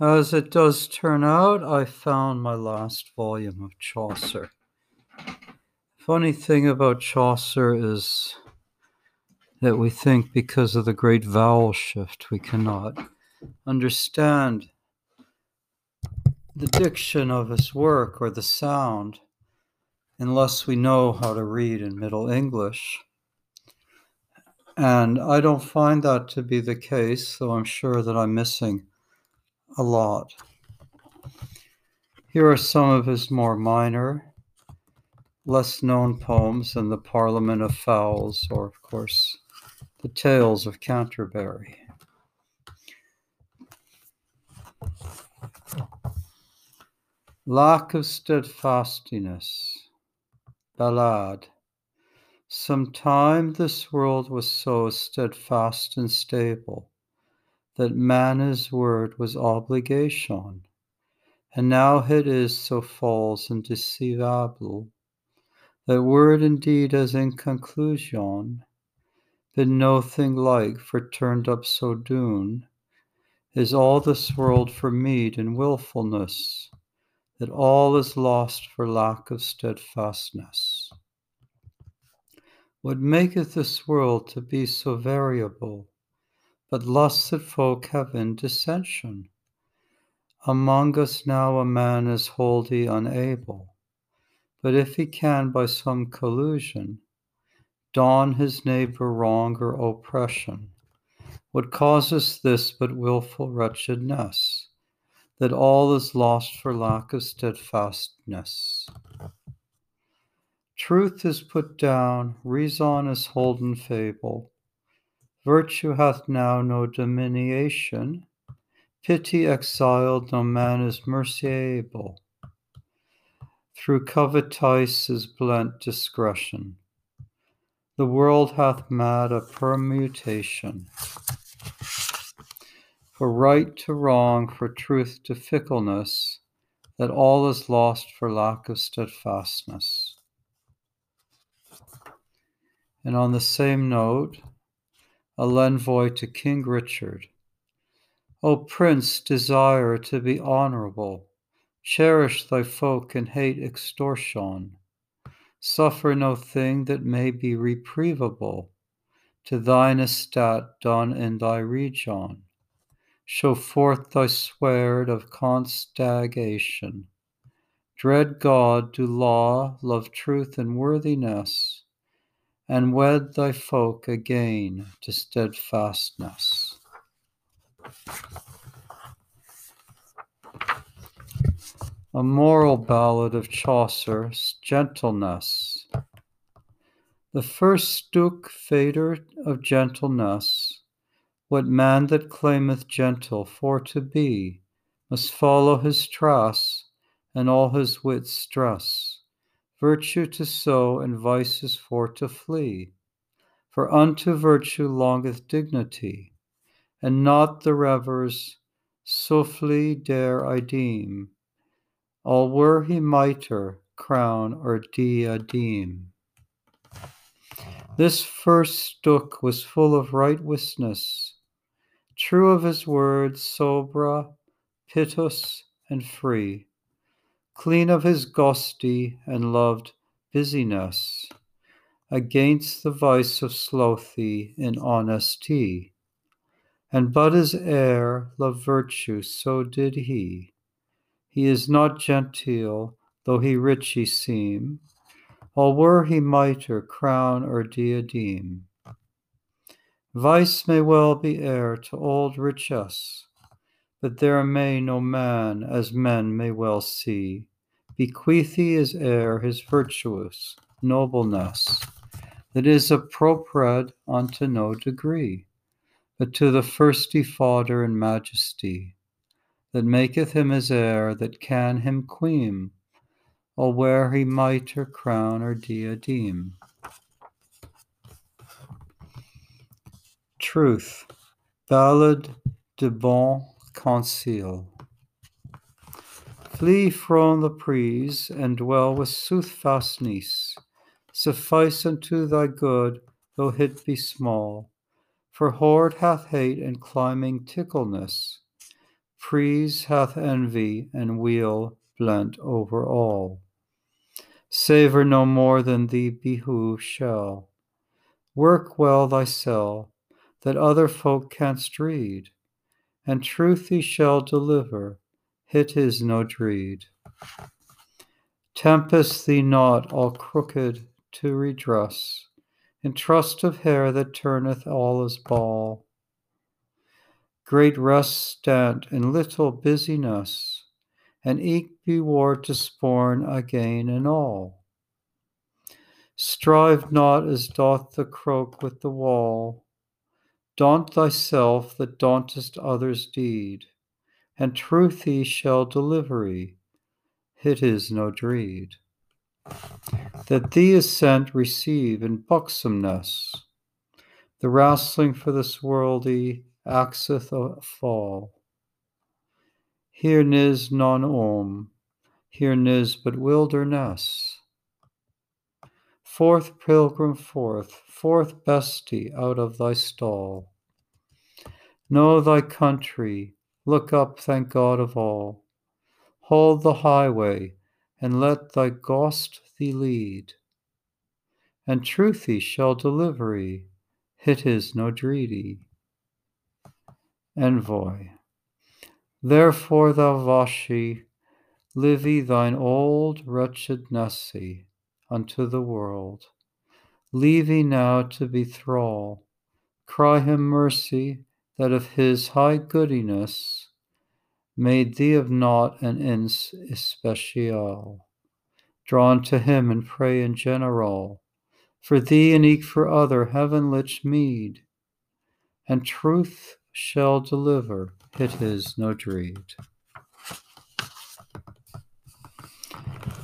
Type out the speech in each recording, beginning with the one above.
As it does turn out, I found my last volume of Chaucer. Funny thing about Chaucer is that we think because of the great vowel shift, we cannot understand the diction of his work or the sound unless we know how to read in Middle English. And I don't find that to be the case, though I'm sure that I'm missing a lot. Here are some of his more minor, less known poems in the Parliament of Fowls, or, of course, the Tales of Canterbury. Lack of steadfastness. Ballade. Sometime this world was so steadfast and stable that man's word was obligation, and now it is so false and deceivable that word indeed as in conclusion been nothing like for turned up so doon is all this world for meed and wilfulness that all is lost for lack of steadfastness. What maketh this world to be so variable? But lusted folk have in dissension. Among us now a man is wholly unable, but if he can by some collusion don his neighbor wrong or oppression, what causes this but wilful wretchedness, that all is lost for lack of steadfastness? Truth is put down, reason is holden fable. Virtue hath now no diminution. Pity exiled, no man is merciable. Through covetise is blent discretion. The world hath mad a permutation. For right to wrong, for truth to fickleness, that all is lost for lack of steadfastness. And on the same note, a l'envoi to King Richard. O Prince, desire to be honorable, cherish thy folk and hate extortion. Suffer no thing that may be reprievable to thine estate done in thy region. Show forth thy sword of constagation. Dread God, do law, love truth and worthiness and wed thy folk again to steadfastness. A moral ballad of Chaucer's gentleness. The first stuk fader of gentleness, what man that claimeth gentle for to be, must follow his trass and all his wits stress virtue to sow and vices for to flee. For unto virtue longeth dignity, and not the revers softly dare I deem, all were he mitre, crown, or diadem. This first stuk was full of right witness, true of his words, sobra, pitus, and free clean of his gosty and loved busyness, against the vice of slothy in honesty. And but his heir love virtue, so did he. He is not genteel, though he rich he seem, all were he mitre, crown, or diadem. Vice may well be heir to old riches, but there may no man, as men may well see, bequeath his heir his virtuous nobleness, that is appropriate unto no degree, but to the firsty fodder and majesty, that maketh him his heir, that can him queen, or where he mitre, crown, or diadem. Truth, Ballad de Bon Conseil. Flee from the prise and dwell with soothfastness. Suffice unto thy good, though it be small. For hoard hath hate and climbing tickleness. Praise hath envy and weal blent over all. Savour no more than thee behove shall. Work well thyself, that other folk canst read, and truth thee shall deliver, it is no dread. Tempest thee not all crooked to redress, in trust of hair that turneth all as ball. Great rest stand in little busyness, and eke be war to sporn again and all. Strive not as doth the croak with the wall. Daunt thyself that dauntest others' deed, and truth thee shall delivery. It is no dread. That thee is sent, receive in buxomness. The wrestling for this worldy axeth a fall. Here nis non om, here nis but wilderness. Forth, pilgrim, forth, forth, bestie, out of thy stall. Know thy country, look up, thank God of all. Hold the highway, and let thy ghost thee lead. And truth shall delivery, it is no dreedy. Envoy. Therefore, thou Vache, livy thine old wretchedness unto the world. Leave now to be thrall. Cry him mercy, that of his high goodiness made thee of naught an ins especial. Drawn to him and pray in general, for thee and eke for other heaven lich mead, and truth shall deliver, it is no dread.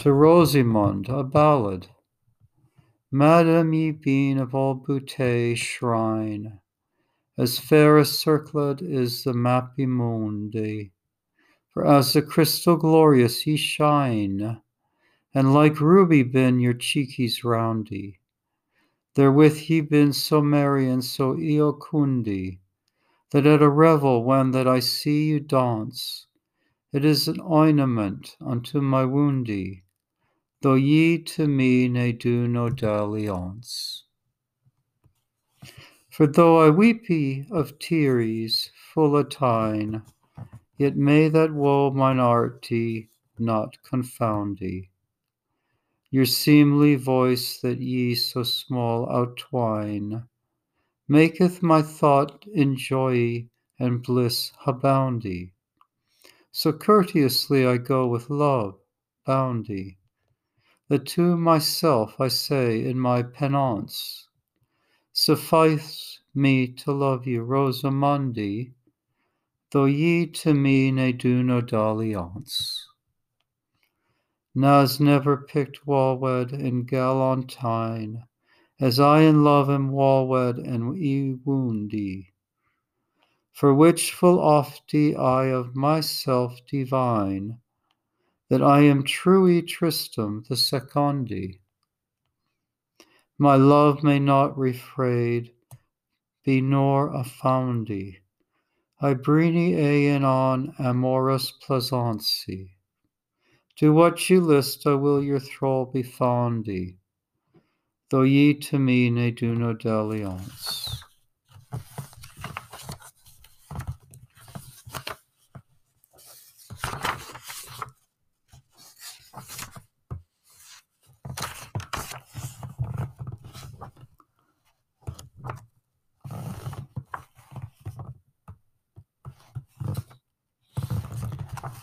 To Rosamond, a ballad. Madam, ye bean of all beauté shrine, as fair as circlet is the mappy moon day. For as the crystal glorious ye shine, and like ruby been your cheekies roundy. Therewith ye been so merry and so eocundi, that at a revel when that I see you dance, it is an ointment unto my woundy, though ye to me ne do no dalliance. For though I weepy of tearies full a tine, yet may that woe mine arty not confoundy. Your seemly voice that ye so small outwine, maketh my thought in joy and bliss aboundy. So courteously I go with love boundy, that to myself I say in my penance, Suffice me to love you, Rosamundi, though ye to me ne do no dalliance. Nas never picked Walwed in Galantine, as I in love am walwed and e woundy. For which full ofty I of myself divine, that I am truly Tristram the Secondi. My love may not refraid, be nor a foundy. I brini ean on amorous plaisancy. Do what you list, I will your thrall be foundy though ye to me ne do no dalliance.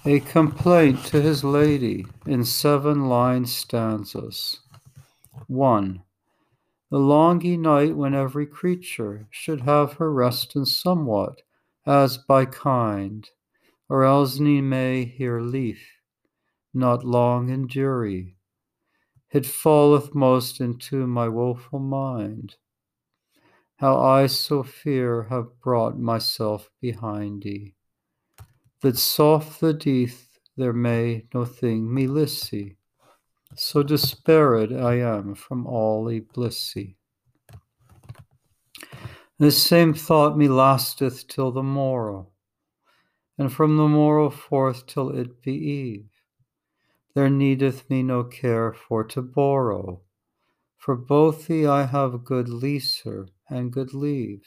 A complaint to his lady in seven line stanzas. 1 the longy night when every creature should have her rest in somewhat, as by kind, or else ne may hear leaf, not long endury. It falleth most into my woeful mind, how I so fear have brought myself behind thee, that soft the deeth there may no thing me lissy so despaired I am from all e blissy. This same thought me lasteth till the morrow, and from the morrow forth till it be eve. There needeth me no care for to borrow, for both thee I have good leaser and good leave.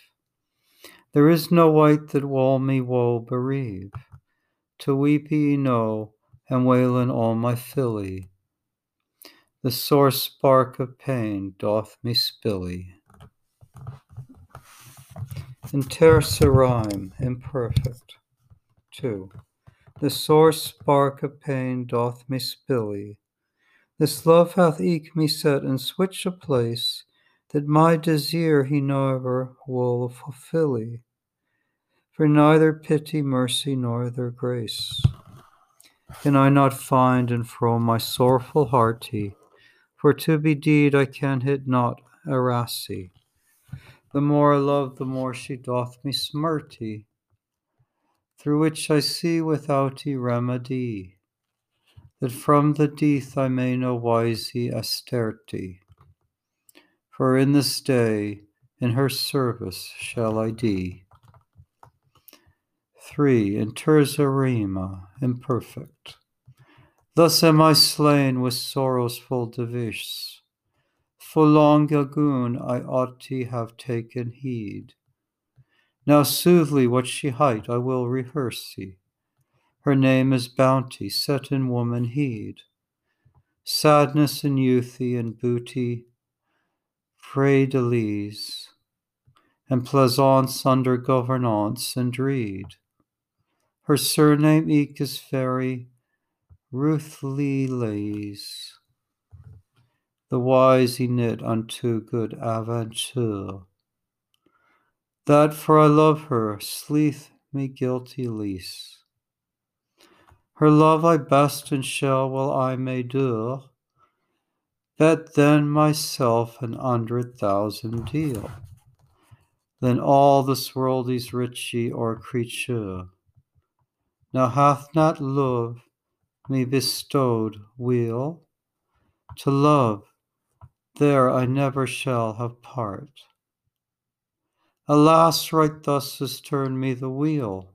There is no wight that will me woe bereave, to weep ye know, and wail in all my filly. The sore spark of pain doth me spilly. In terza rima, imperfect. 2. The sore spark of pain doth me spilly. This love hath eke me set in switch a place that my desire he never will fulfilly. For neither pity, mercy, nor their grace can I not find and fro my sorrowful hearty, for to be deed I can hit not arasi. The more I love, the more she doth me smirty, through which I see without remedy that from the death I may no wisely austerity. For in this day in her service shall I die. 3. In terza rima, imperfect. Thus am I slain with sorrows full device. For long agoon I ought to have taken heed. Now soothly what she hight I will rehearse thee her name is bounty, set in woman heed. Sadness and youthy and booty, fraidelies, and plaisance under governance and reed. Her surname eke is fairy, Ruthly lays. The wise he knit unto good aventure. That for I love her, sleeth me guilty lease. Her love I best and shall while I may do, bet then myself an hundred thousand deal. Then all this world is richy or creature. Now hath not love me bestowed will to love, there I never shall have part. Alas, right thus has turned me the wheel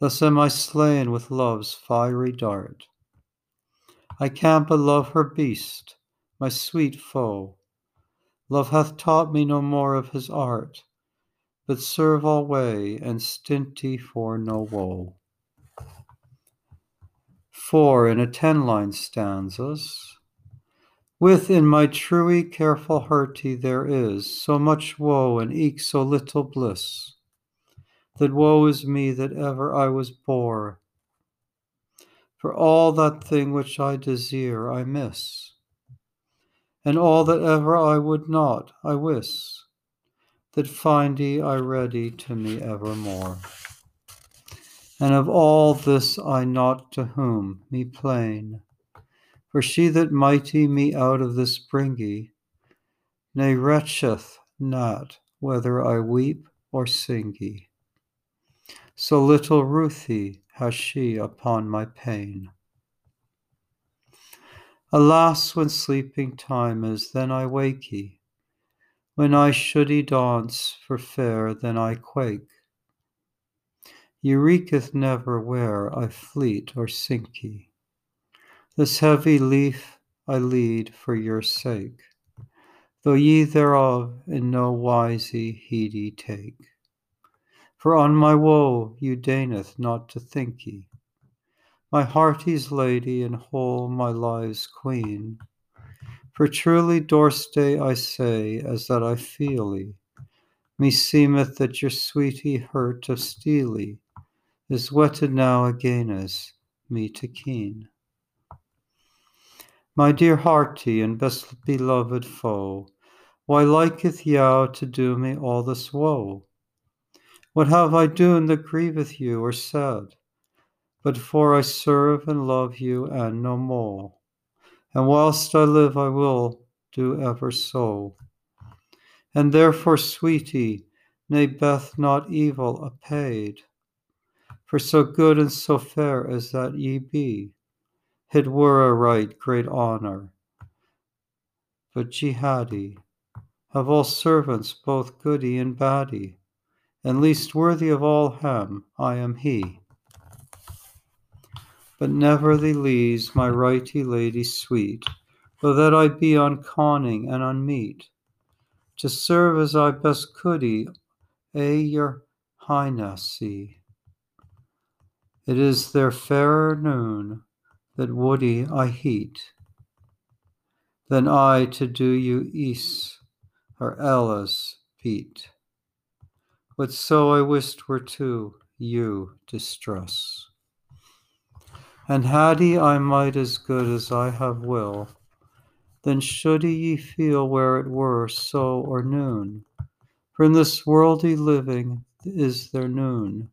Thus am I slain with love's fiery dart. I can't but love her beast, my sweet foe. Love hath taught me no more of his art, but serve all way and stinty for no woe. Four in a ten line stanzas. Within my truly careful hearty there is so much woe and eke so little bliss that woe is me that ever I was bore. For all that thing which I desire I miss, and all that ever I would not I wis, that find ye I ready to me evermore. And of all this I not to whom me plain, for she that mighty me out of this bring ye, nay retcheth not whether I weep or sing ye. So little Ruthie has she upon my pain. Alas, when sleeping time is, then I wakey. When I should shouldy dance for fair, then I quake. Eureketh never where I fleet or sinky. This heavy leaf I lead for your sake, though ye thereof in no wisey heedy take. For on my woe you deigneth not to think ye. My hearty's lady and whole my live's queen. For truly Dorstay I say, as that I feely, me seemeth that your sweetie hurt of steely is wetted now again as me to keen. My dear hearty and best beloved foe, why liketh thou to do me all this woe? What have I done that grieveth you or said? But for I serve and love you and no more. And whilst I live, I will do ever so. And therefore, sweetie, nay, beth not evil apaid. For so good and so fair as that ye be, it were a right great honour. But jihadi, of all servants both goody and baddie, and least worthy of all Ham, I am he. but never thee lees my righty lady sweet, though that I be unconning and unmeet, to serve as I best couldy a eh, your highnessy. It is their fairer noon that woody I heat, than I to do you ease or Ella's beat. But so I wist were to you distress. And had he I might as good as I have will, then should ye feel where it were so or noon. For in this worldy living is there noon,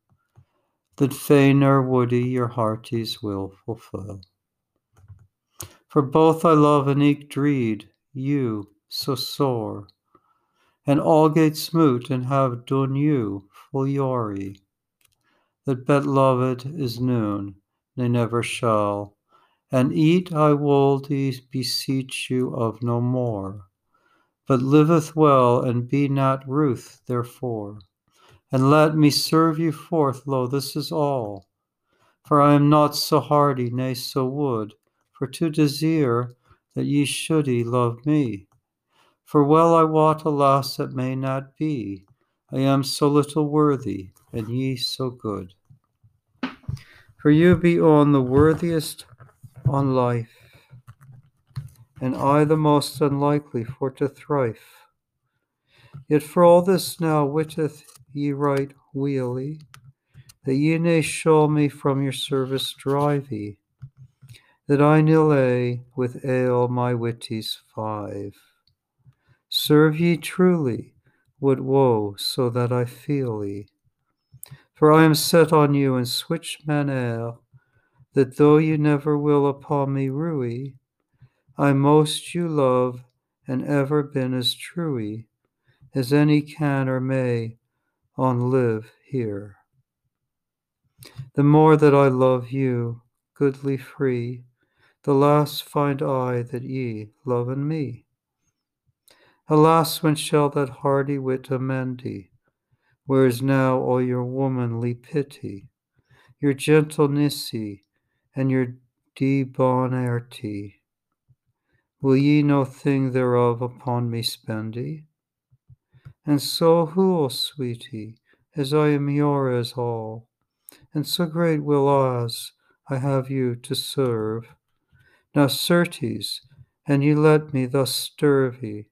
that fain or would your hearties will fulfill. For both I love and eke dreed you so sore, and all gate smoot and have done you full yori, that bet loved is noon they never shall. And eat I will beseech you of no more, but liveth well, and be not ruth therefore. And let me serve you forth, lo, this is all. For I am not so hardy, nay, so would, for to desire that ye shouldy love me. For well I wot, alas, it may not be. I am so little worthy, and ye so good. For you be on the worthiest on life, and I the most unlikely for to thrive. Yet for all this now witteth ye right weally, that ye may show me from your service drive ye, that I a with ale my witties five. Serve ye truly, would woe so that I feel ye for I am set on you in switch manner, that though you never will upon me rue, I most you love and ever been as true as any can or may on live here. The more that I love you, goodly free, the less find I that ye love in me. Alas, when shall that hardy wit amend ye? Where is now all your womanly pity, your gentlenessy, and your debonairty? Will ye no thing thereof upon me spend ye? And so who'll, sweetie, as I am yours all, and so great will as I have you to serve. Now certes, and ye let me thus stir ye,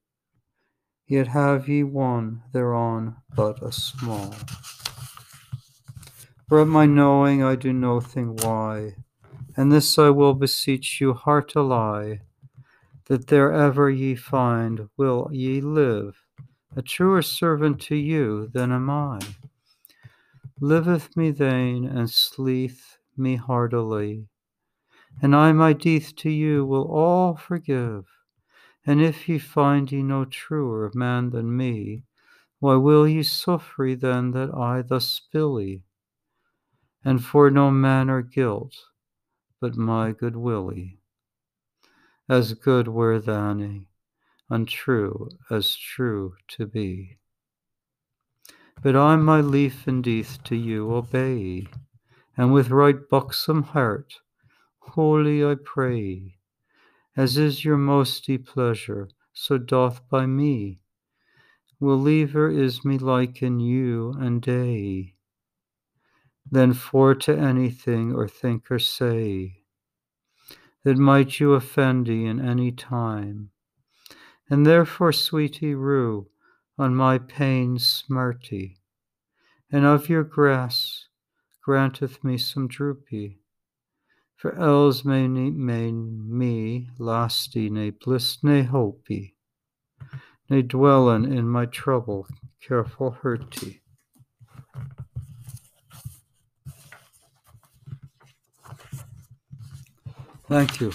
yet have ye won thereon but a small. For of my knowing I do nothing why, and this I will beseech you heartily, that there ever ye find will ye live, a truer servant to you than am I. Liveth me vain and sleeth me heartily, and I my death to you will all forgive and if ye find ye no truer man than me, why will ye suffer then that I thus spill ye? And for no manner guilt, but my good willie, as good were than untrue as true to be. But I my leaf and death to you obey, and with right buxom heart, wholly I pray, as is your mosty pleasure, so doth by me. Will liever is me like in you and day, than for to anything or think or say, that might you offend in any time. And therefore, sweetie, rue on my pain smarty, and of your grass granteth me some droopy for else may, may me lasty ne bliss ne hopey, ne dwellen in my trouble careful hurty. Thank you.